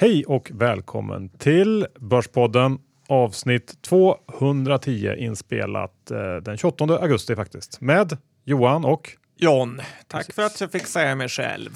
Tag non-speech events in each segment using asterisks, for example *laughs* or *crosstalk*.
Hej och välkommen till Börspodden avsnitt 210 inspelat eh, den 28 augusti faktiskt med Johan och John. Tack Precis. för att jag fick säga mig själv.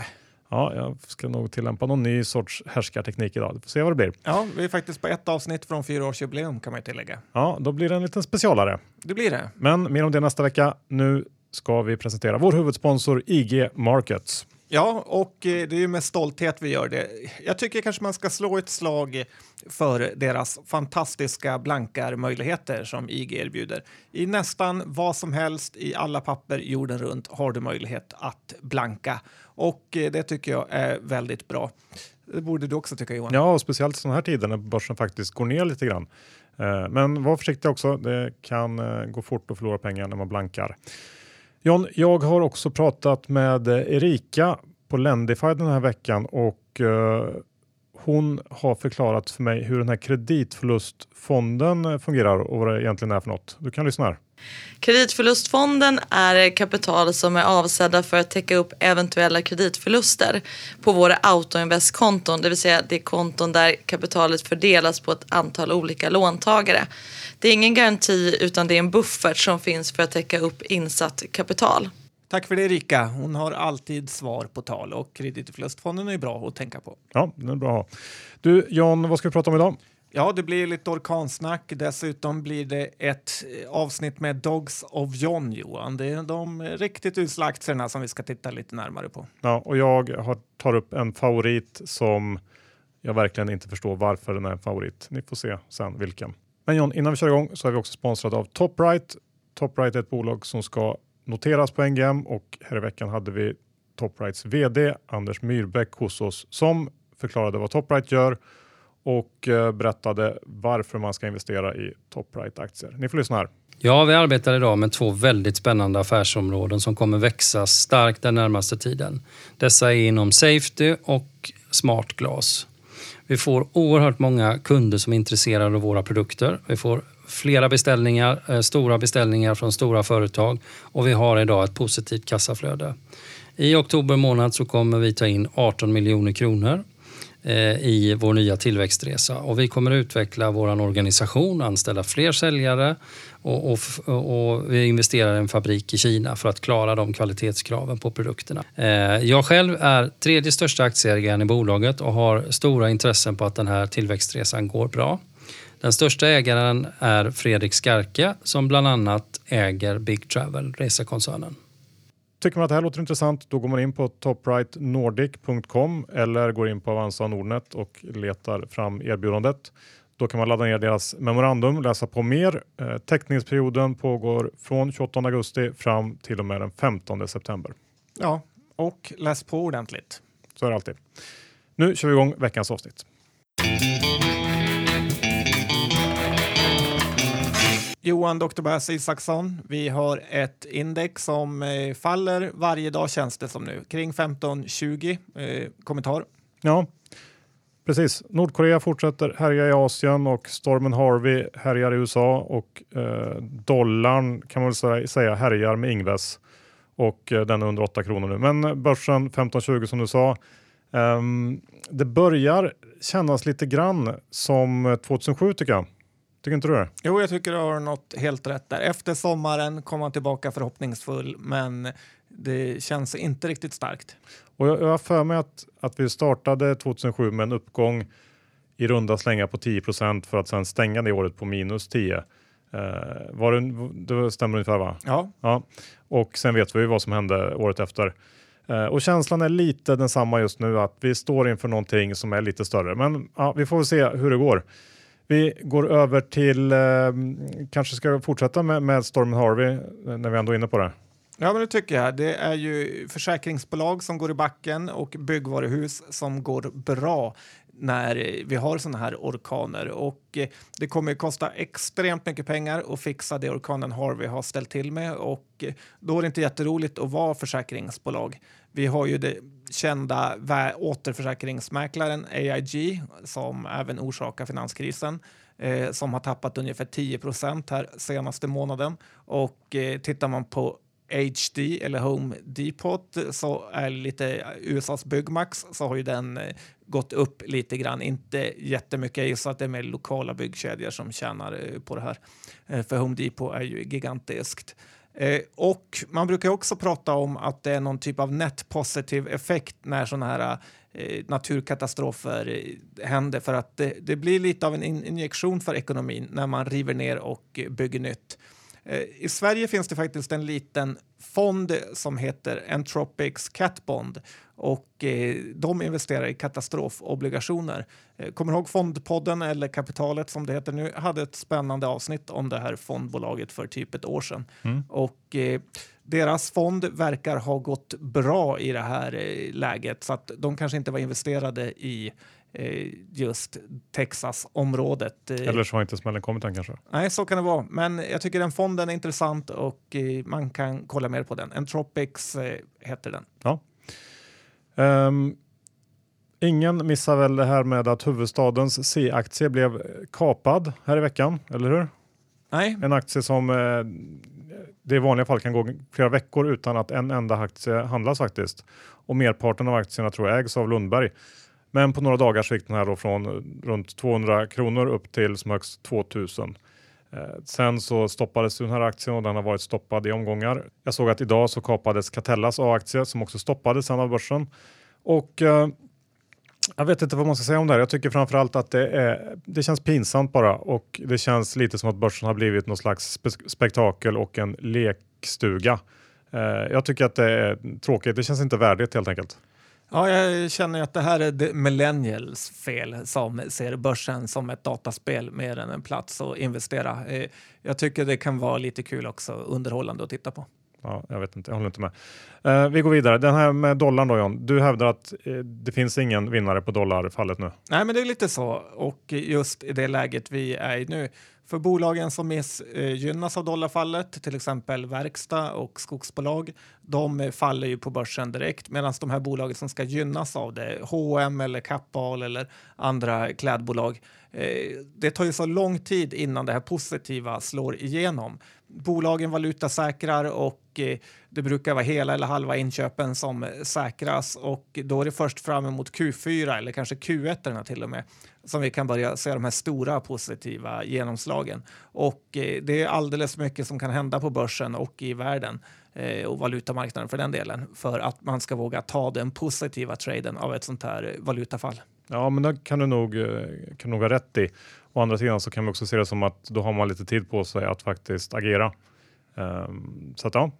Ja, jag ska nog tillämpa någon ny sorts härskarteknik idag. Vi får se vad det blir. Ja, vi är faktiskt på ett avsnitt från fyraårsjubileum kan man ju tillägga. Ja, då blir det en liten specialare. Det blir det. Men mer om det nästa vecka. Nu ska vi presentera vår huvudsponsor IG Markets. Ja, och eh, det är ju med stolthet vi gör det. Jag tycker kanske man ska slå ett slag för deras fantastiska blankarmöjligheter som IG erbjuder. I nästan vad som helst i alla papper jorden runt har du möjlighet att blanka och eh, det tycker jag är väldigt bra. Det borde du också tycka Johan. Ja, och speciellt i sådana här tider när börsen faktiskt går ner lite grann. Eh, men var försiktig också. Det kan gå fort att förlora pengar när man blankar. John, jag har också pratat med eh, Erika på Lendify den här veckan och eh, hon har förklarat för mig hur den här kreditförlustfonden eh, fungerar och vad det egentligen är för något. Du kan lyssna här. Kreditförlustfonden är kapital som är avsedda för att täcka upp eventuella kreditförluster på våra autoinvestkonton, det vill säga det konton där kapitalet fördelas på ett antal olika låntagare. Det är ingen garanti utan det är en buffert som finns för att täcka upp insatt kapital. Tack för det Erika. Hon har alltid svar på tal och kreditförlustfonden är bra att tänka på. Ja, den är bra. Du John, vad ska vi prata om idag? Ja, det blir lite orkansnack. Dessutom blir det ett eh, avsnitt med Dogs of John, Johan. Det är de riktigt usla aktierna som vi ska titta lite närmare på. Ja, och jag har, tar upp en favorit som jag verkligen inte förstår varför den är en favorit. Ni får se sen vilken. Men John, innan vi kör igång så är vi också sponsrade av Topright. Topright är ett bolag som ska noteras på NGM och här i veckan hade vi Toprights VD Anders Myrbäck hos oss som förklarade vad Topright gör och eh, berättade varför man ska investera i Topright-aktier. Ni får lyssna här. Ja, vi arbetar idag med två väldigt spännande affärsområden som kommer växa starkt den närmaste tiden. Dessa är inom safety och smart glas. Vi får oerhört många kunder som är intresserade av våra produkter. Vi får flera beställningar, eh, stora beställningar från stora företag och vi har idag ett positivt kassaflöde. I oktober månad så kommer vi ta in 18 miljoner kronor Eh, i vår nya tillväxtresa och vi kommer utveckla vår organisation, anställa fler säljare och, och, och, vi investerar i en fabrik i Kina för att klara de kvalitetskraven på produkterna. Eh, jag själv är tredje största aktieägaren i bolaget och har stora intressen på att den här tillväxtresan går bra. Den största ägaren är Fredrik Skarke som bland annat äger Big Travel, resekoncernen. Tycker man att det här låter intressant då går man in på toprightnordic.com eller går in på Avanza Nordnet och letar fram erbjudandet. Då kan man ladda ner deras memorandum, läsa på mer. Eh, teckningsperioden pågår från 28 augusti fram till och med den 15 september. Ja, och läs på ordentligt. Så är det alltid. Nu kör vi igång veckans avsnitt. Johan Dr. Bass Isaksson. Vi har ett index som eh, faller varje dag känns det som nu. Kring 15-20. Eh, kommentar? Ja, precis. Nordkorea fortsätter härja i Asien och stormen Harvey härjar i USA och eh, dollarn kan man väl säga härjar med Ingves och eh, den är under 8 kronor nu. Men börsen 15-20 som du sa. Um, det börjar kännas lite grann som eh, 2007 tycker jag. Tycker inte du det? Jo, jag tycker du har något helt rätt där. Efter sommaren kom han tillbaka förhoppningsfull, men det känns inte riktigt starkt. Och jag, har för mig att, att vi startade 2007 med en uppgång i runda slängar på 10% för att sedan stänga det året på minus 10. Uh, eh, var det, det stämmer ungefär va? Ja. ja. Och sen vet vi vad som hände året efter. Uh, och känslan är lite densamma just nu att vi står inför någonting som är lite större. Men ja, vi får väl se hur det går. Vi går över till, eh, kanske ska fortsätta med, med Stormen Harvey eh, när vi ändå är inne på det. Ja, men det tycker jag. Det är ju försäkringsbolag som går i backen och byggvaruhus som går bra när vi har sådana här orkaner. Och eh, det kommer att kosta extremt mycket pengar att fixa det orkanen Harvey har ställt till med och eh, då är det inte jätteroligt att vara försäkringsbolag. Vi har ju det kända återförsäkringsmäklaren AIG som även orsakar finanskrisen eh, som har tappat ungefär 10 procent här senaste månaden. Och eh, tittar man på HD eller Home Depot så är lite eh, USAs Byggmax så har ju den eh, gått upp lite grann, inte jättemycket. Så att det är mer lokala byggkedjor som tjänar eh, på det här. Eh, för Home Depot är ju gigantiskt. Eh, och man brukar också prata om att det är någon typ av net positive-effekt när sådana här eh, naturkatastrofer eh, händer för att det, det, blir lite av en injektion för ekonomin när man river ner och eh, bygger nytt. Eh, I Sverige finns det faktiskt en liten fond som heter Entropics Catbond och eh, de investerar i katastrofobligationer. Eh, kommer ihåg Fondpodden eller Kapitalet som det heter nu hade ett spännande avsnitt om det här fondbolaget för typ ett år sedan. Mm. Och deras fond verkar ha gått bra i det här läget så att de kanske inte var investerade i just Texas-området. Eh. Eller så har inte smällen kommit än kanske? Nej, så kan det vara. Men jag tycker den fonden är intressant och man kan kolla mer på den. Entropics heter den. Ja. Um, ingen missar väl det här med att huvudstadens C-aktie blev kapad här i veckan, eller hur? Nej. En aktie som eh, det i vanliga fall kan gå flera veckor utan att en enda aktie handlas faktiskt. Och merparten av aktierna tror jag ägs av Lundberg. Men på några dagar så gick den här då från eh, runt 200 kronor upp till som högst 2000. Eh, sen så stoppades den här aktien och den har varit stoppad i omgångar. Jag såg att idag så kapades Catellas A-aktie som också stoppades sen av börsen. Och eh, jag vet inte vad man ska säga om det här. Jag tycker framförallt att det, är, det känns pinsamt bara och det känns lite som att börsen har blivit något slags spe spektakel och en lekstuga. Eh, jag tycker att det är tråkigt. Det känns inte värdigt helt enkelt. Ja, jag känner att det här är millennials fel som ser börsen som ett dataspel mer än en plats att investera. Eh, jag tycker det kan vara lite kul också, underhållande att titta på. Ja, jag vet inte, jag håller inte med. Uh, vi går vidare. Den här med dollarn då John. Du hävdar att uh, det finns ingen vinnare på dollarfallet nu. Nej, men det är lite så. Och just i det läget vi är i nu. För bolagen som missgynnas eh, av dollarfallet, till exempel verkstad och skogsbolag, de eh, faller ju på börsen direkt medan de här bolagen som ska gynnas av det, H&M eller Kappahl eller andra klädbolag, eh, det tar ju så lång tid innan det här positiva slår igenom. Bolagen valutasäkrar och det brukar vara hela eller halva inköpen som säkras och då är det först fram emot Q4 eller kanske Q1 till och med som vi kan börja se de här stora positiva genomslagen. Och eh, det är alldeles mycket som kan hända på börsen och i världen eh, och valutamarknaden för den delen för att man ska våga ta den positiva traden av ett sånt här valutafall. Ja, men det kan du nog, eh, kan nog ha rätt i. Å andra sidan så kan vi också se det som att då har man lite tid på sig att faktiskt agera. Um, så att ja,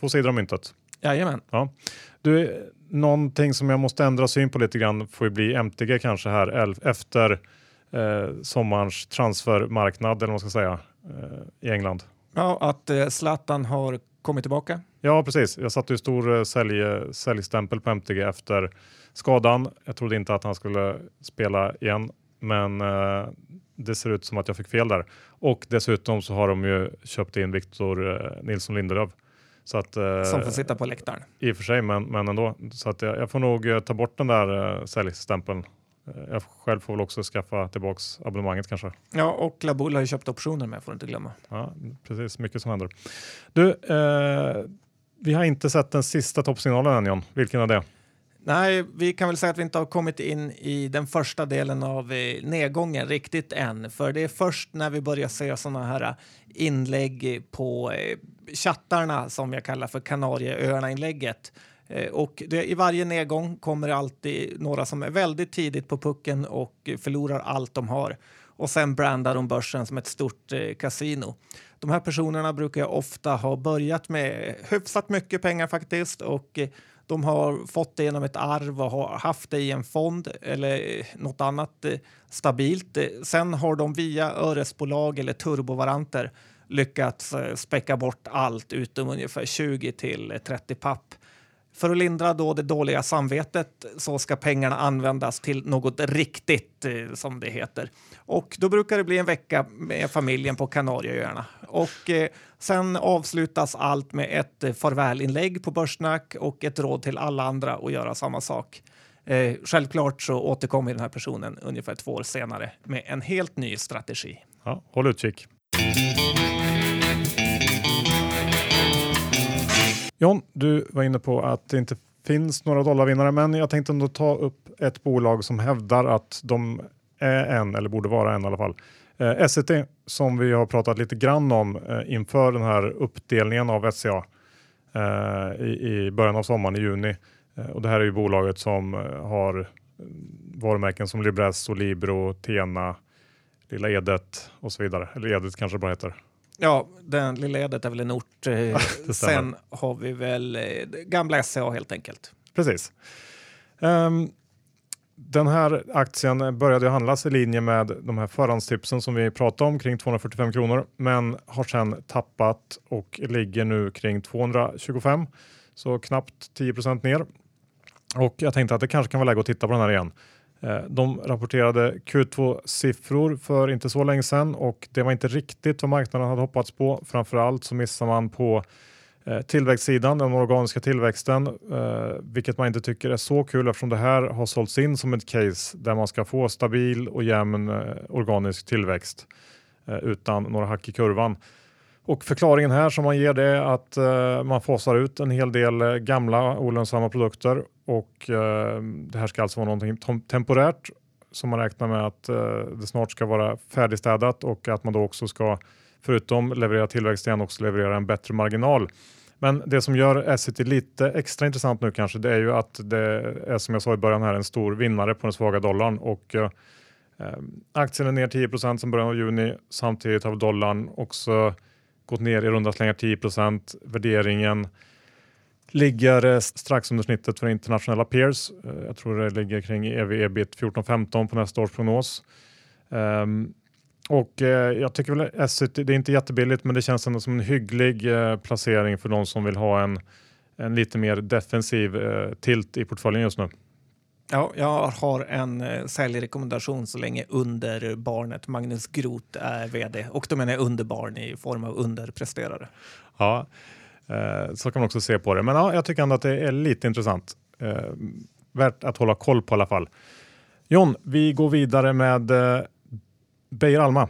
två sidor av myntet. Jajamän. Ja. Du, någonting som jag måste ändra syn på lite grann får ju bli MTG kanske här efter eh, sommarens transfermarknad eller vad man ska säga eh, i England. Ja, att eh, Zlatan har kommit tillbaka. Ja, precis. Jag satte ju stor eh, sälj, säljstämpel på MTG efter skadan. Jag trodde inte att han skulle spela igen, men eh, det ser ut som att jag fick fel där. Och dessutom så har de ju köpt in Victor eh, Nilsson Lindelöf så att, eh, Som får sitta på läktaren. I och för sig, men, men ändå. Så att jag, jag får nog eh, ta bort den där eh, säljstämpeln. Jag själv får väl också skaffa tillbaks abonnemanget kanske. Ja, och Labull har ju köpt optioner med, får du inte glömma. Ja, precis. Mycket som händer. Du, eh, vi har inte sett den sista toppsignalen än John. Vilken är det? Nej, vi kan väl säga att vi inte har kommit in i den första delen av eh, nedgången riktigt än. För det är först när vi börjar se sådana här eh, inlägg på eh, chattarna som jag kallar för Kanarieöarna-inlägget. Och det, I varje nedgång kommer det alltid några som är väldigt tidigt på pucken och förlorar allt de har. Och sen brandar de börsen som ett stort eh, kasino. De här personerna brukar ofta ha börjat med hyfsat mycket pengar faktiskt och eh, de har fått det genom ett arv och har haft det i en fond eller något annat eh, stabilt. Eh, sen har de via öresbolag eller turbovaranter lyckats eh, späcka bort allt utom ungefär 20 till 30 papp. För att lindra då det dåliga samvetet så ska pengarna användas till något riktigt, eh, som det heter. Och då brukar det bli en vecka med familjen på Kanarieöarna. Och eh, sen avslutas allt med ett eh, farvälinlägg på Börssnack och ett råd till alla andra att göra samma sak. Eh, självklart så återkommer den här personen ungefär två år senare med en helt ny strategi. Ja, håll utkik. John, du var inne på att det inte finns några dollarvinnare, men jag tänkte ändå ta upp ett bolag som hävdar att de är en, eller borde vara en i alla fall. Eh, Essity som vi har pratat lite grann om eh, inför den här uppdelningen av SCA eh, i, i början av sommaren i juni. Eh, och det här är ju bolaget som eh, har varumärken som Libresso, Libro, Tena, Lilla Edet och så vidare. Eller Edet kanske det bara heter. Ja, den lilla Edet är väl en ort. Eh, *laughs* sen har vi väl eh, gamla SCA helt enkelt. Precis. Ehm, den här aktien började ju handlas i linje med de här förhandstipsen som vi pratade om kring 245 kronor, men har sedan tappat och ligger nu kring 225, så knappt 10% ner. Och jag tänkte att det kanske kan vara läge att titta på den här igen. Eh, de rapporterade Q2-siffror för inte så länge sedan och det var inte riktigt vad marknaden hade hoppats på. Framförallt så missar man på eh, tillväxtsidan, den organiska tillväxten, eh, vilket man inte tycker är så kul eftersom det här har sålts in som ett case där man ska få stabil och jämn organisk tillväxt utan några hack i kurvan. Och förklaringen här som man ger det är att man fasar ut en hel del gamla olönsamma produkter och eh, det här ska alltså vara någonting temporärt som man räknar med att eh, det snart ska vara färdigstädat och att man då också ska förutom leverera tillväxt igen också leverera en bättre marginal. Men det som gör Essity lite extra intressant nu kanske det är ju att det är som jag sa i början här en stor vinnare på den svaga dollarn och eh, eh aktien är ner 10% sedan början av juni. Samtidigt har dollarn också gått ner i runda slängar 10% Värderingen ligger eh, strax under snittet för internationella peers. Eh, Jag tror det ligger kring ev ebit 14-15 på nästa års prognos. Ehm, och eh, jag tycker väl Essity, det är inte jättebilligt men det känns ändå som en hygglig eh, placering för de som vill ha en, en lite mer defensiv eh, tilt i portföljen just nu. Ja, jag har en eh, säljrekommendation så länge under barnet Magnus Groth är vd. Och då menar jag under barn i form av underpresterare. Ja, Eh, så kan man också se på det. Men ja, jag tycker ändå att det är lite intressant. Eh, värt att hålla koll på i alla fall. John, vi går vidare med eh, Beijer Alma.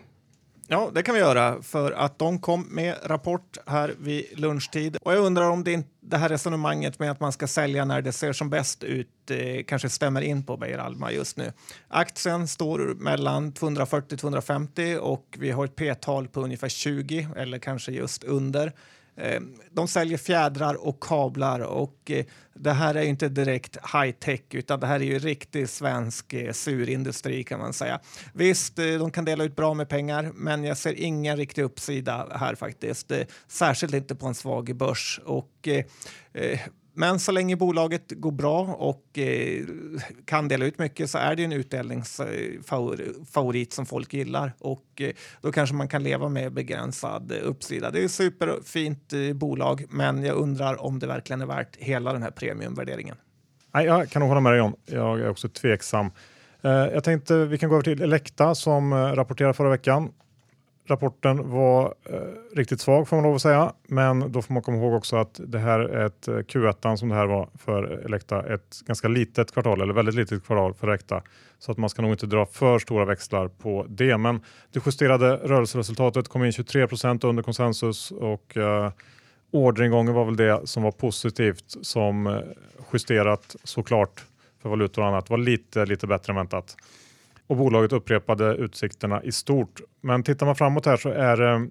Ja, det kan vi göra för att de kom med rapport här vid lunchtid. Och jag undrar om det, inte, det här resonemanget med att man ska sälja när det ser som bäst ut eh, kanske stämmer in på Beijer Alma just nu. Aktien står mellan 240-250 och vi har ett p-tal på ungefär 20 eller kanske just under. Eh, de säljer fjädrar och kablar och eh, det här är ju inte direkt high tech utan det här är ju riktig svensk eh, surindustri kan man säga. Visst, de kan dela ut bra med pengar men jag ser ingen riktig uppsida här faktiskt. Särskilt inte på en svag börs. Och, men så länge bolaget går bra och eh, kan dela ut mycket så är det en utdelningsfavorit som folk gillar. Och eh, då kanske man kan leva med begränsad uppsida. Det är ett superfint eh, bolag, men jag undrar om det verkligen är värt hela den här premiumvärderingen. Nej, jag kan nog hålla med dig John. Jag är också tveksam. Eh, jag tänkte vi kan gå över till Elekta som eh, rapporterade förra veckan. Rapporten var eh, riktigt svag får man lov att säga, men då får man komma ihåg också att det här är ett eh, Q1 som det här var för Elekta, ett ganska litet kvartal eller väldigt litet kvartal för Elekta. Så att man ska nog inte dra för stora växlar på det. Men det justerade rörelseresultatet kom in 23% under konsensus och eh, orderingången var väl det som var positivt som eh, justerat såklart för valutor och annat var lite, lite bättre än väntat. Och bolaget upprepade utsikterna i stort. Men tittar man framåt här så är det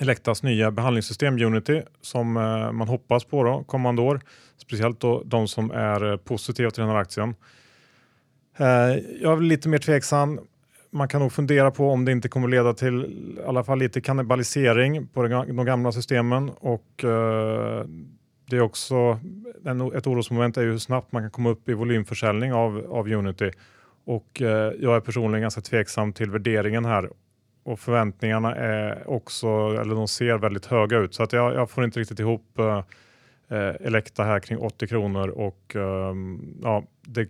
Elektas nya behandlingssystem Unity som eh, man hoppas på då, kommande år. Speciellt då de som är eh, positiva till den här aktien. Jag är lite mer tveksam. Man kan nog fundera på om det inte kommer leda till i alla fall lite kannibalisering på de gamla systemen och eh, det är också en, ett orosmoment är ju hur snabbt man kan komma upp i volymförsäljning av, av Unity och eh, jag är personligen ganska tveksam till värderingen här och förväntningarna är också, eller de ser väldigt höga ut så att jag, jag får inte riktigt ihop eh, eh, Elekta här kring 80 kronor och ehm, ja, det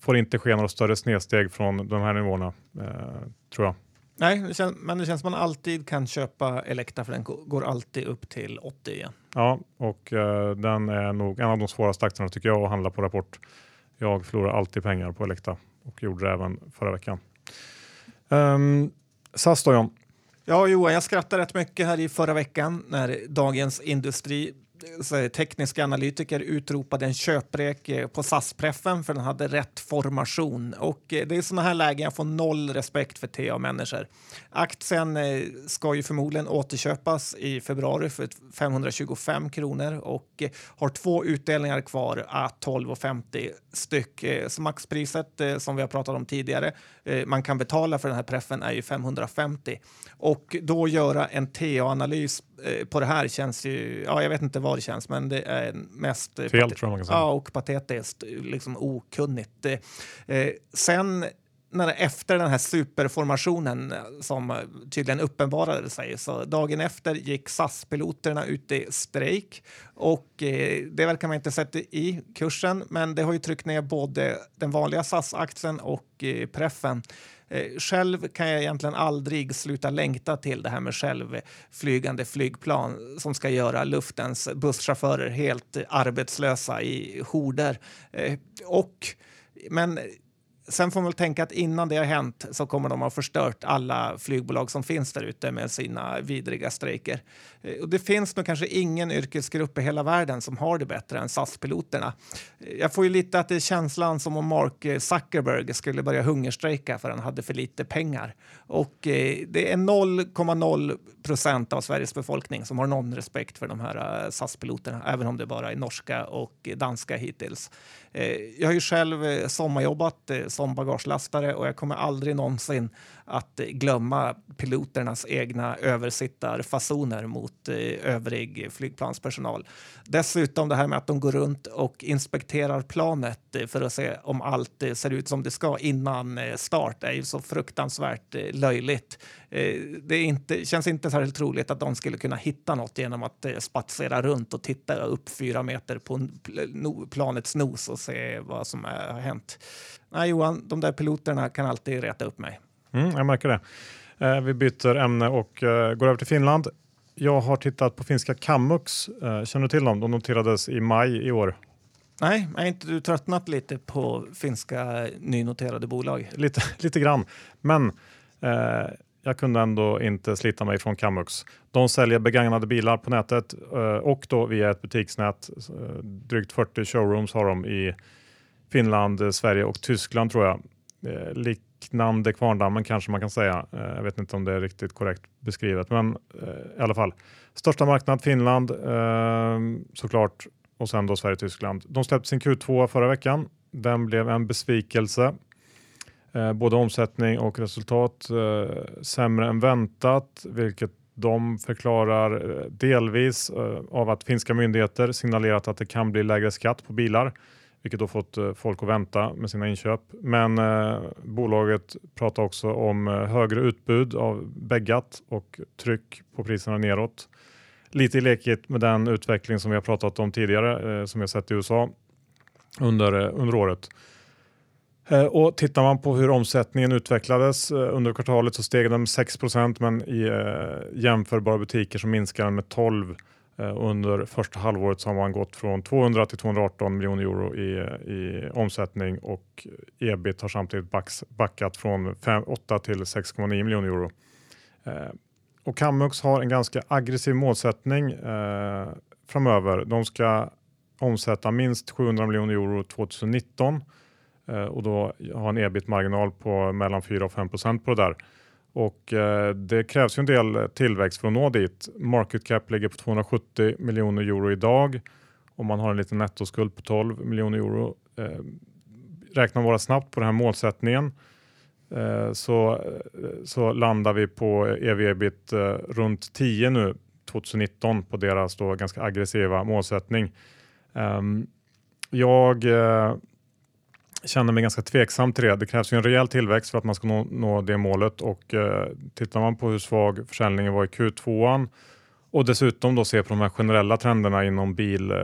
får inte ske några större snedsteg från de här nivåerna eh, tror jag. Nej, det känns, men det känns som man alltid kan köpa Elekta för den gå- går alltid upp till 80 igen. Ja, och eh, den är nog en av de svåraste aktierna tycker jag att handla på rapport. Jag förlorar alltid pengar på Elekta och gjorde det även förra veckan. Um, SAS då John? Ja, Johan, jag skrattade rätt mycket här i förra veckan när Dagens Industri tekniska analytiker utropade en köprek eh, på SAS-preffen för den hade rätt formation. Och eh, det är sådana här lägen jag får noll respekt för TA-människor. Aktien eh, ska ju förmodligen återköpas i februari för 525 kronor och har två utdelningar kvar à 12,50 styck. Så maxpriset som vi har pratat om tidigare, man kan betala för den här preffen är ju 550 och då göra en TA-analys på det här känns ju, ja jag vet inte vad det känns, men det är mest Fel tror jag man kan säga. Ja, och patetiskt, liksom okunnigt. Eh, sen när efter den här superformationen eh, som tydligen uppenbarade sig, så dagen efter gick SAS-piloterna ut i strejk och eh, det verkar man inte sett i kursen, men det har ju tryckt ner både den vanliga SAS-aktien och eh, preffen. Eh, själv kan jag egentligen aldrig sluta längta till det här med självflygande flygplan som ska göra luftens busschaufförer helt arbetslösa i horder. Eh, och, men Sen får man väl tänka att innan det har hänt så kommer de ha förstört alla flygbolag som finns där ute med sina vidriga strejker. Eh, och det finns nog kanske ingen yrkesgrupp i hela världen som har det bättre än SAS-piloterna. Eh, jag får ju lite att det är känslan som om Mark Zuckerberg skulle börja hungerstrejka för han hade för lite pengar. Och eh, det är 0,0 procent av Sveriges befolkning som har någon respekt för de här eh, SAS-piloterna, även om det bara är norska och danska hittills. Eh, jag har ju själv sommarjobbat som bagagelastare och jag kommer aldrig någonsin att glömma piloternas egna översittarfasoner mot eh, övrig flygplanspersonal. Dessutom det här med att de går runt och inspekterar planet eh, för att se om allt eh, ser ut som det ska innan start är ju så fruktansvärt löjligt. Det är inte, känns inte särskilt troligt att de skulle kunna hitta något genom att spatsera runt och titta upp fyra meter på planets nos och se vad som har hänt. Nej, Johan, de där piloterna kan alltid reta upp mig. Mm, jag märker det. Eh, vi byter ämne och eh, går över till Finland. Jag har tittat på finska Kamux. Eh, känner du till dem? De noterades i maj i år. Nej, är inte du tröttnat lite på finska nynoterade bolag? Lite, *laughs* lite grann, men eh, jag kunde ändå inte slita mig från Kamux. De säljer begagnade bilar på nätet eh, och då via ett butiksnät. Eh, drygt 40 showrooms har de i Finland, Sverige och Tyskland tror jag. Eh, liknande Kvarndammen kanske man kan säga. Eh, jag vet inte om det är riktigt korrekt beskrivet, men eh, i alla fall. Största marknad Finland eh, såklart och sen då Sverige Tyskland. De släppte sin Q2 förra veckan. Den blev en besvikelse. Både omsättning och resultat sämre än väntat, vilket de förklarar delvis av att finska myndigheter signalerat att det kan bli lägre skatt på bilar vilket då fått eh, folk att vänta med sina inköp. Men eh, bolaget pratar också om eh, högre utbud av bäggat och tryck på priserna neråt. Lite i lekigt med den utveckling som vi har pratat om tidigare eh, som vi har sett i USA under, eh, under året. Eh, och tittar man på hur omsättningen utvecklades eh, under kvartalet så steg den med 6 men i jämförbara butiker så minskar den med 12 Eh, under första halvåret så har man gått från 200 till 218 miljoner euro i, i omsättning och ebit har samtidigt backs, backat från 5, 8 till 6,9 miljoner euro. Eh, och Kamux har en ganska aggressiv målsättning eh, framöver. De ska omsätta minst 700 miljoner euro 2019 eh, och då ha en ebit-marginal på mellan 4 och 5 procent på det där. Och eh, det krävs ju en del tillväxt för att nå dit. Market cap ligger på 270 miljoner euro idag och man har en liten nettoskuld på 12 miljoner euro. Eh, räknar man bara snabbt på den här målsättningen eh, så, eh, så landar vi på ev-ebit eh, runt 10 nu 2019 på deras då ganska aggressiva målsättning. Ehm, jag eh, känner mig ganska tveksam till det. Det krävs ju en rejäl tillväxt för att man ska nå, nå det målet. Och eh, tittar man på hur svag försäljningen var i Q2 och dessutom då se på de här generella trenderna inom bil, eh,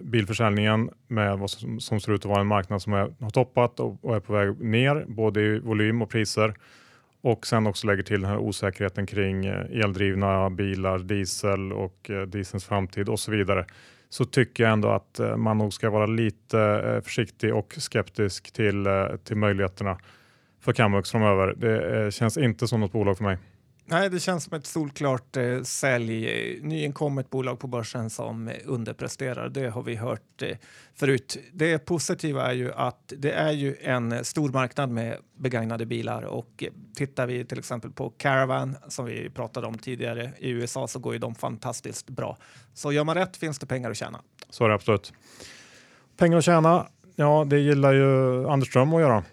bilförsäljningen med vad som, som, ser ut att vara en marknad som är, har toppat och, och, är på väg ner både i volym och priser. Och sen också lägger till den här osäkerheten kring eh, eldrivna bilar, diesel och eh, dieselns framtid och så vidare så tycker jag ändå att eh, man nog ska vara lite eh, försiktig och skeptisk till, eh, till möjligheterna för Kamux framöver. Det känns inte som något bolag för mig. Nej, det känns som ett solklart eh, sälj. eh, Nyinkommet bolag på börsen som eh, underpresterar. Det har vi hört eh, förut. Det positiva är ju att det är ju en stor marknad med begagnade bilar och eh, tittar vi till exempel på Caravan som vi pratade om tidigare i USA så går ju de fantastiskt bra. Så gör man rätt finns det pengar att tjäna. Så är det absolut. Pengar att tjäna, ja det gillar ju Anders Ström att göra.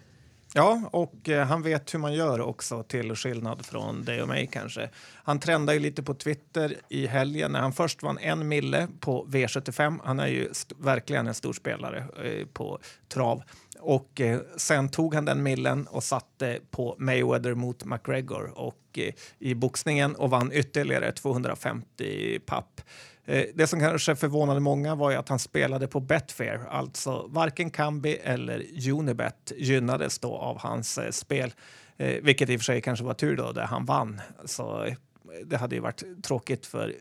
Ja, och eh, han vet hur man gör också till skillnad från dig och mig kanske. Han trendade ju lite på Twitter i helgen när han först vann en mille på V75. Han är ju st- verkligen en stor spelare eh, på trav. Och eh, sen tog han den millen och satte på Mayweather mot McGregor och eh, i boxningen och vann ytterligare 250 papp. Eh, det som kanske förvånade många var ju att han spelade på Betfair, alltså varken Kambi eller Unibet gynnades då av hans eh, spel, eh, vilket i och för sig kanske var tur då där han vann. Så det hade ju varit tråkigt för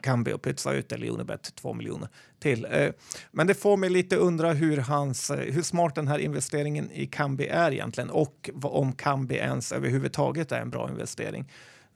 Kambi att pytsa ut eller Unibet två miljoner till. Men det får mig lite undra hur, hans, hur smart den här investeringen i Kambi är egentligen och om Kambi ens överhuvudtaget är en bra investering.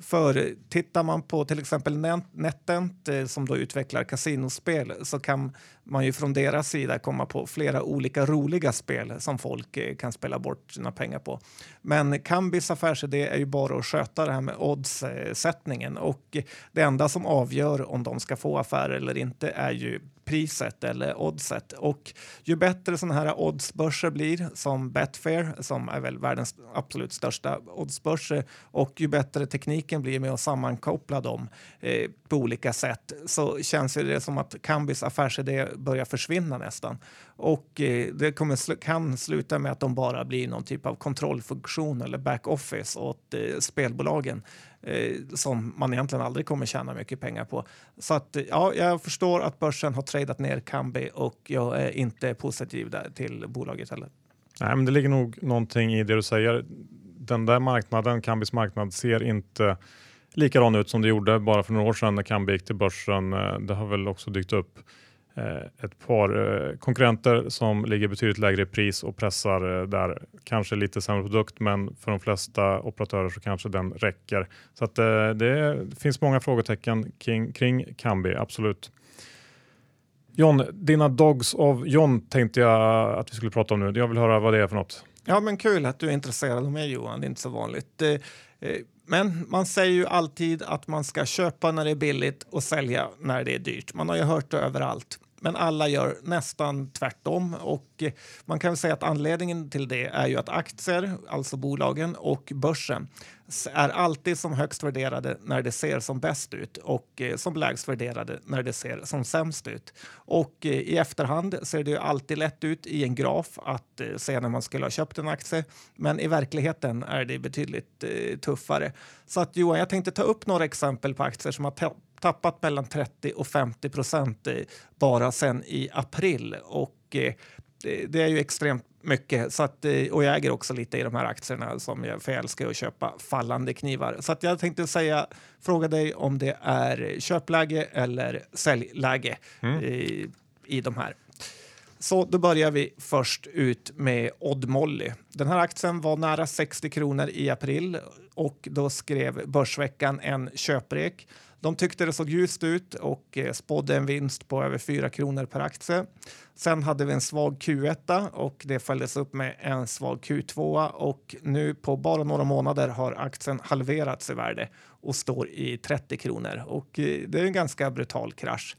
För tittar man på till exempel NetEnt eh, som då utvecklar kasinospel så kan man ju från deras sida komma på flera olika roliga spel som folk eh, kan spela bort sina pengar på. Men Kambis affärsidé är ju bara att sköta det här med oddssättningen eh, och det enda som avgör om de ska få affärer eller inte är ju priset eller oddset. Och ju bättre sådana här oddsbörser blir, som Betfair, som är väl världens absolut största oddsbörser och ju bättre tekniken blir med att sammankoppla dem eh, på olika sätt, så känns det som att Kambis affärsidé börjar försvinna nästan. Och eh, det kommer kan sluta med att de bara blir någon typ av kontrollfunktion eller backoffice åt eh, spelbolagen eh, som man egentligen aldrig kommer tjäna mycket pengar på. Så att, ja, jag förstår att börsen har tradat ner Kambi och jag är inte positiv där till bolaget heller. Nej, men det ligger nog någonting i det du säger. Den där marknaden, Kambis marknad, ser inte likadan ut som det gjorde bara för några år sedan när Kambi gick till börsen. Eh, det har väl också dykt upp Eh, ett par eh, konkurrenter som ligger betydligt lägre i pris och pressar eh, där. Kanske lite sämre produkt, men för de flesta operatörer så kanske den räcker. Så att det finns många frågetecken kring, kring Kambi, absolut. John, dina Dogs of John tänkte jag att vi skulle prata om nu. Jag vill höra vad det är för något. Ja, men kul att du är intresserad av mig Johan, det är inte så vanligt. Men man säger ju alltid att man ska köpa när det är billigt och sälja när det är dyrt. Man har ju hört det överallt. Men alla gör nästan tvärtom och man kan säga att anledningen till det är ju att aktier, alltså bolagen och börsen är alltid som högst värderade när det ser som bäst ut och eh, som lägst värderade när det ser som sämst ut. Och eh, i efterhand ser det ju alltid lätt ut i en graf att eh, se när man skulle ha köpt en aktie. Men i verkligheten är det betydligt tuffare. Så att Johan, jag tänkte ta upp några exempel på aktier som har tappat mellan 30 och 50 procent eh, bara sen i april. Och eh, det, är ju extremt mycket. Så att, eh, och jag äger också lite i de här aktierna som jag, för jag älskar att köpa fallande knivar. Så jag tänkte säga, fråga dig om det är köpläge eller säljläge i, i de här. Så då börjar vi först ut med Odd Molly. Den här aktien var nära 60 kronor i april och då skrev Börsveckan en köprek. De tyckte det såg ljust ut och eh, spådde en vinst på över 4 kronor per aktie. Sen hade vi en svag Q1 och det följdes upp med en svag Q2 och nu på bara några månader har aktien halverats i värde och står i 30 kronor och eh, det är en ganska brutal krasch.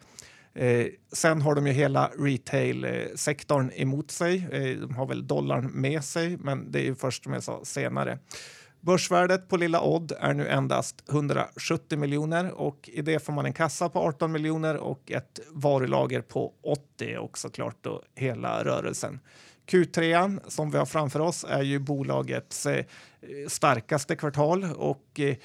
Eh, sen har de ju hela retail-sektorn emot sig. Eh, de har väl dollarn med sig, men det är ju först som jag sa senare. Börsvärdet på lilla Odd är nu endast 170 miljoner och i det får man en kassa på 18 miljoner och ett varulager på 80 och såklart då hela rörelsen. Q3 som vi har framför oss är ju bolagets eh, starkaste kvartal och eh,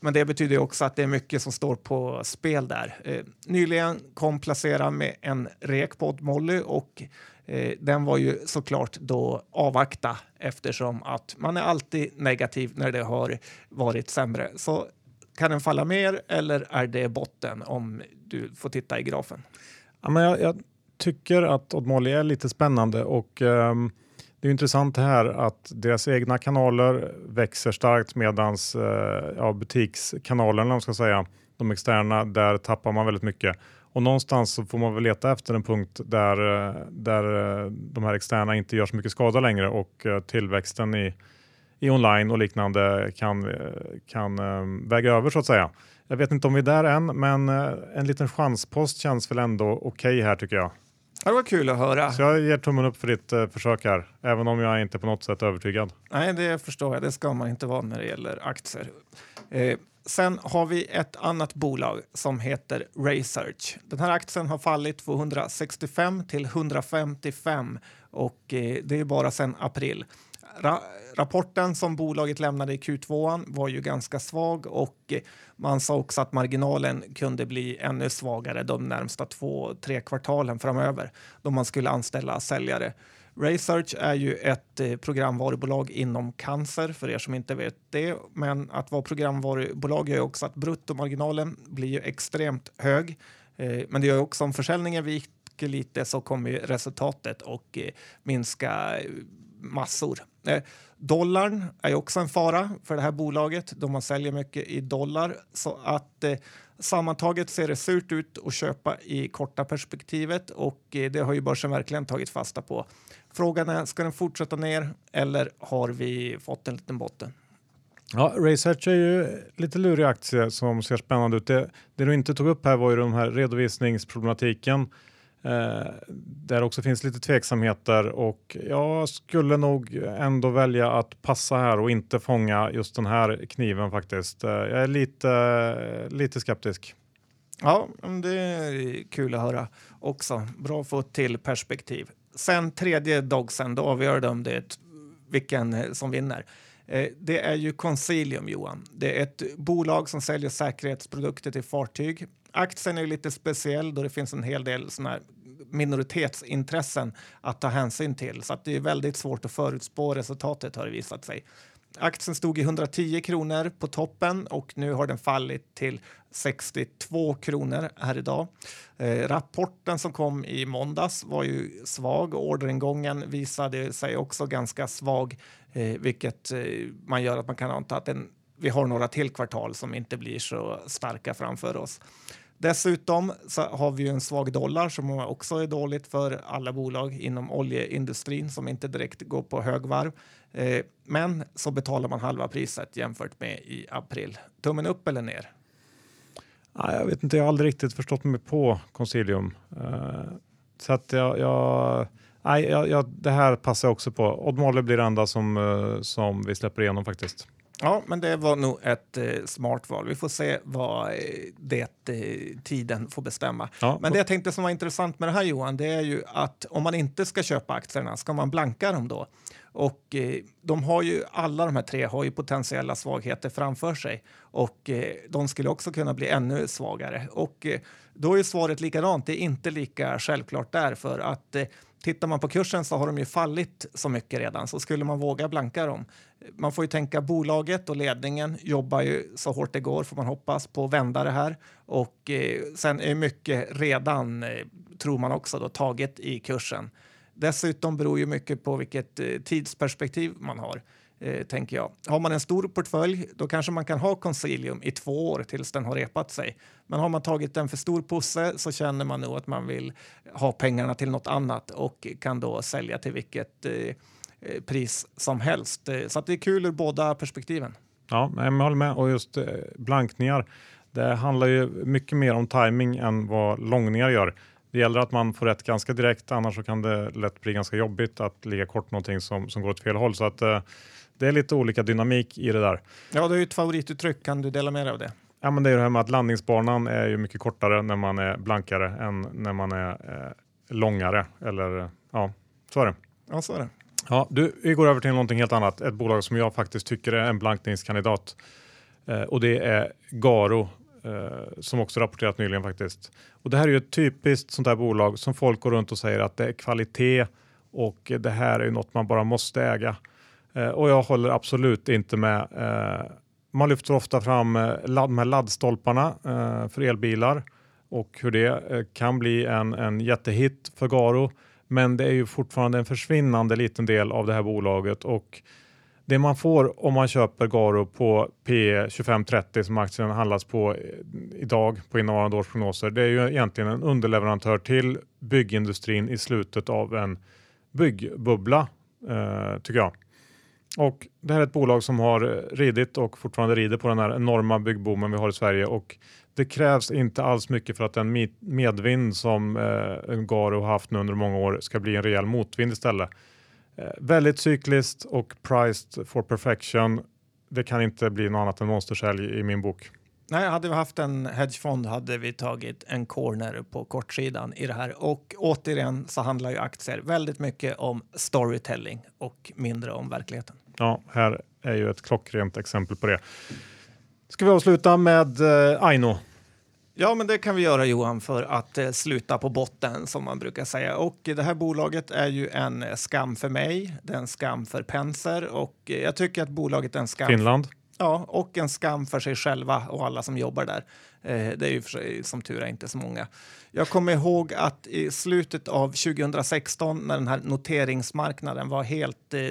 men det betyder också att det är mycket som står på spel där. Eh, nyligen kom Placera med en rek på Odd Molly och Eh, den var ju såklart då avvakta eftersom att man är alltid negativ när det har varit sämre. Så kan den falla mer eller är det botten om du får titta i grafen? Ja, men jag, jag tycker att Odd Molly är lite spännande och um, det är intressant här att deras egna kanaler växer starkt medan eh, ja, butikskanalerna, ska säga, de externa, där tappar man väldigt mycket. Och någonstans så får man väl leta efter en punkt där, där de här externa inte gör så mycket skada längre och tillväxten i, i online och liknande kan, kan väga över så att säga. Jag vet inte om vi är där än, men en liten chanspost känns väl ändå okej okay här tycker jag. Det var kul att höra. Så jag ger tummen upp för ditt uh, försök här, även om jag inte på något sätt är övertygad. Nej, det förstår jag. Det ska man inte vara när det gäller aktier. Eh, sen har vi ett annat bolag som heter Research. Den här aktien har fallit 265 till 155 och eh, det är bara sedan april. Ra rapporten som bolaget lämnade i Q2 var ju ganska svag och eh, man sa också att marginalen kunde bli ännu svagare de närmsta två, tre kvartalen framöver då man skulle anställa säljare. RaySearch är ju ett eh, programvarubolag inom cancer för er som inte vet det. Men att vara programvarubolag gör också att bruttomarginalen blir ju extremt hög. Eh, men det gör också om försäljningen viker lite så kommer resultatet och eh, minska eh, massor. Eh, dollarn är också en fara för det här bolaget då man säljer mycket i dollar. Så att eh, sammantaget ser det surt ut att köpa i korta perspektivet och eh, det har ju börsen verkligen tagit fasta på. Frågan är, ska den fortsätta ner eller har vi fått en liten botten? Ja, Research är ju lite lurig aktie som ser spännande ut. Det, det du inte tog upp här var ju den här redovisningsproblematiken Eh, där också finns lite tveksamheter och jag skulle nog ändå välja att passa här och inte fånga just den här kniven faktiskt. Eh, jag är lite, lite skeptisk. Ja, det är kul att höra också. Bra att få till perspektiv. Sen tredje dogsen, då avgör de det, vilken eh, som vinner. Eh, det är ju Consilium, Johan. Det är ett bolag som säljer säkerhetsprodukter till fartyg. Aktien är lite speciell då det finns en hel del såna här minoritetsintressen att ta hänsyn till. Så det är väldigt svårt att förutspå resultatet har det visat sig. Aktien stod i 110 kronor på toppen och nu har den fallit till 62 kronor här idag. Eh, rapporten som kom i måndags var ju svag och orderingången visade sig också ganska svag, eh, vilket eh, man gör att man kan anta att den, vi har några till kvartal som inte blir så starka framför oss. Dessutom så har vi en svag dollar som också är dåligt för alla bolag inom oljeindustrin som inte direkt går på högvarv. Eh, men så betalar man halva priset jämfört med i april. Tummen upp eller ner? Jag vet inte, jag har aldrig riktigt förstått mig på Consilium. Eh, så att jag, jag, nej, jag, jag, det här passar jag också på. Odd Molle blir det enda som, eh, som vi släpper igenom faktiskt. Ja, men det var nog ett eh, smart val. Vi får se vad eh, det eh, tiden får bestämma. Ja. Men det jag tänkte som var intressant med det här Johan, det är ju att om man inte ska köpa aktierna, ska man blanka dem då? Och eh, de har ju, alla de här tre har ju potentiella svagheter framför sig och eh, de skulle också kunna bli ännu svagare. Och eh, då är svaret likadant, det är inte lika självklart där för att Tittar man på kursen så har de ju fallit så mycket redan, så skulle man våga blanka dem. Man får ju tänka bolaget och ledningen jobbar ju så hårt det går, får man hoppas, på att vända det här. Och eh, sen är mycket redan, eh, tror man också, då, taget i kursen. Dessutom beror ju mycket på vilket eh, tidsperspektiv man har eh, tänker jag. Har man en stor portfölj, då kanske man kan ha Consilium i två år tills den har repat sig. Men har man tagit en för stor posse så känner man nog att man vill ha pengarna till något annat och kan då sälja till vilket eh, eh pris som helst. Eh, så det är kul ur båda perspektiven. Ja, jag håller med. Och just eh, blankningar, det handlar ju mycket mer om timing än vad långningar gör. Det gäller att man får rätt ganska direkt, annars så kan det lätt bli ganska jobbigt att ligga kort någonting som, som går åt fel håll. Så att, eh, det är lite olika dynamik i det där. Ja, det är ju ett favorituttryck. Kan du dela med dig av det? Ja, men det är det här med att landningsbanan är ju mycket kortare när man är blankare än när man är eh, långare. Eller ja, så är det. Ja, så är det. Ja, du, vi går över till någonting helt annat. Ett bolag som jag faktiskt tycker är en blankningskandidat. Eh, och det är Garo eh, som också rapporterat nyligen faktiskt. Och det här är ju ett typiskt sånt här bolag som folk går runt och säger att det är kvalitet och det här är något man bara måste äga. Eh, och jag håller absolut inte med. Eh, man lyfter ofta fram eh, de här laddstolparna eh, för elbilar och hur det eh, kan bli en, en jättehit för Garo. Men det är ju fortfarande en försvinnande liten del av det här bolaget och det man får om man köper Garo på P2530 som aktien handlas på idag på innevarande års prognoser, det är ju egentligen en underleverantör till byggindustrin i slutet av en byggbubbla eh, tycker jag. Och det här är ett bolag som har ridit och fortfarande rider på den här enorma byggboomen vi har i Sverige och det krävs inte alls mycket för att den medvind som eh, Garo haft nu under många år ska bli en rejäl motvind istället. Eh, väldigt cykliskt och priced for perfection. Det kan inte bli något annat än monstersälj i min bok. Nej, hade vi haft en hedgefond hade vi tagit en corner på kortsidan i det här. Och återigen så handlar ju aktier väldigt mycket om storytelling och mindre om verkligheten. Ja, här är ju ett klockrent exempel på det. Ska vi avsluta med eh, Aino? Ja, men det kan vi göra Johan för att eh, sluta på botten som man brukar säga. Och det här bolaget är ju en skam för mig, det är en skam för Penser och eh, jag tycker att bolaget är en skam. Finland? Ja, och en skam för sig själva och alla som jobbar där. Eh, det är ju för sig, som tur är inte så många. Jag kommer ihåg att i slutet av 2016 när den här noteringsmarknaden var helt, eh,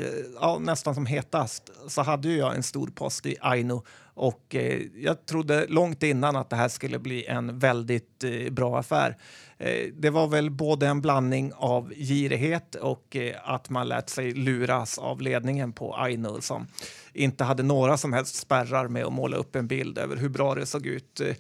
ja, nästan som hetast så hade ju jag en stor post i Aino och eh, jag trodde långt innan att det här skulle bli en väldigt eh, bra affär. Eh, det var väl både en blandning av girighet och eh, att man lät sig luras av ledningen på Aino som inte hade några som helst spärrar med att måla upp en bild över hur bra det såg ut. Eh,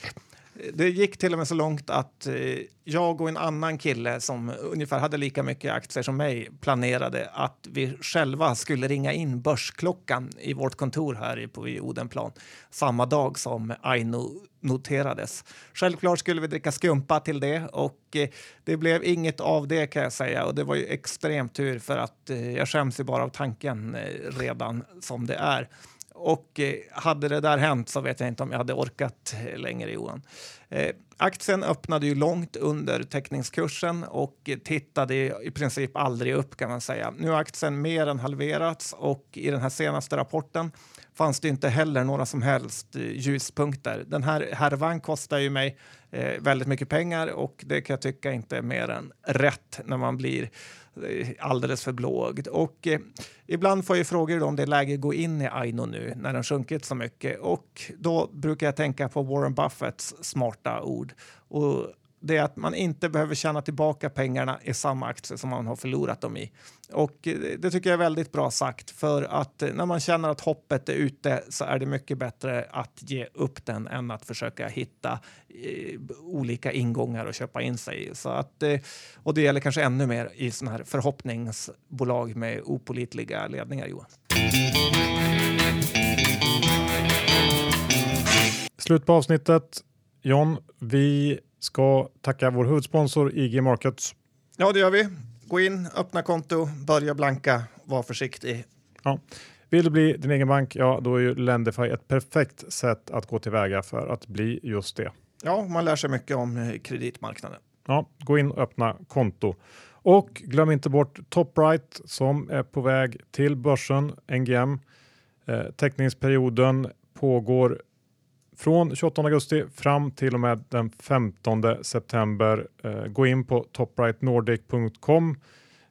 det gick till och med så långt att eh, jag och en annan kille som ungefär hade lika mycket aktier som mig planerade att vi själva skulle ringa in börsklockan i vårt kontor här på Odenplan samma dag som Aino noterades. Självklart skulle vi dricka skumpa till det och eh, det blev inget av det kan jag säga och det var ju extremt tur för att eh, jag skäms ju bara av tanken redan som det är. Och eh, hade det där hänt så vet jag inte om jag hade orkat eh, längre, Johan. Eh, aktien öppnade ju långt under teckningskursen och tittade i princip aldrig upp kan man säga. Nu har aktien mer än halverats och i den här senaste rapporten fanns det inte heller några som helst eh, ljuspunkter. Den här härvan kostar ju mig eh, väldigt mycket pengar och det kan jag tycka inte är mer än rätt när man blir eh, alldeles för blåögd. Och eh, ibland får jag frågor om det är läge att gå in i Aino nu när den sjunkit så mycket och då brukar jag tänka på Warren Buffetts smarta ord. Och det är att man inte behöver tjäna tillbaka pengarna i samma aktie som man har förlorat dem i. Och eh, det tycker jag är väldigt bra sagt för att eh, när man känner att hoppet är ute så är det mycket bättre att ge upp den än att försöka hitta eh, olika ingångar och köpa in sig i. Så att, eh, och det gäller kanske ännu mer i sådana här förhoppningsbolag med opolitliga ledningar, Johan. Slut på avsnittet. John, vi ska tacka vår huvudsponsor IG Markets. Ja, det gör vi. Gå in, öppna konto, börja blanka, var försiktig. Ja. Vill du bli din egen bank, ja då är ju Lendify ett perfekt sätt att gå tillväga för att bli just det. Ja, man lär sig mycket om eh, kreditmarknaden. Ja, gå in och öppna konto. Och glöm inte bort Topright som är på väg till börsen, NGM. Eh, teckningsperioden pågår från 28 augusti fram till och med den 15 september. Eh, gå in på toprightnordic.com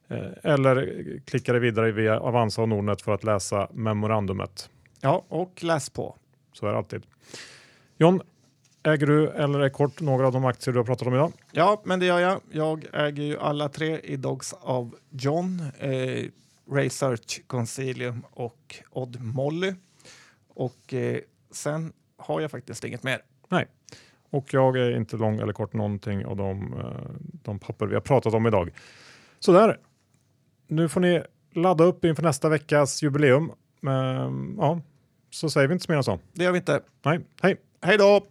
eh, eller klicka dig vidare via Avanza och Nordnet för att läsa memorandumet. Ja, och läs på. Så är det alltid. John, äger du eller är kort några av de aktier du har pratat om idag? Ja, men det gör jag. Jag äger ju alla tre i Dogs av John, eh, Research, Concilium och Odd Molly. Och eh, sen har jag faktiskt inget mer. Nej, och jag är inte lång eller kort någonting av de, eh, de papper vi har pratat om idag. Så där. Nu får ni ladda upp inför nästa veckas jubileum. Ja, så säger vi inte så mer än så. Det gör vi inte. Nej, hej. Hej då!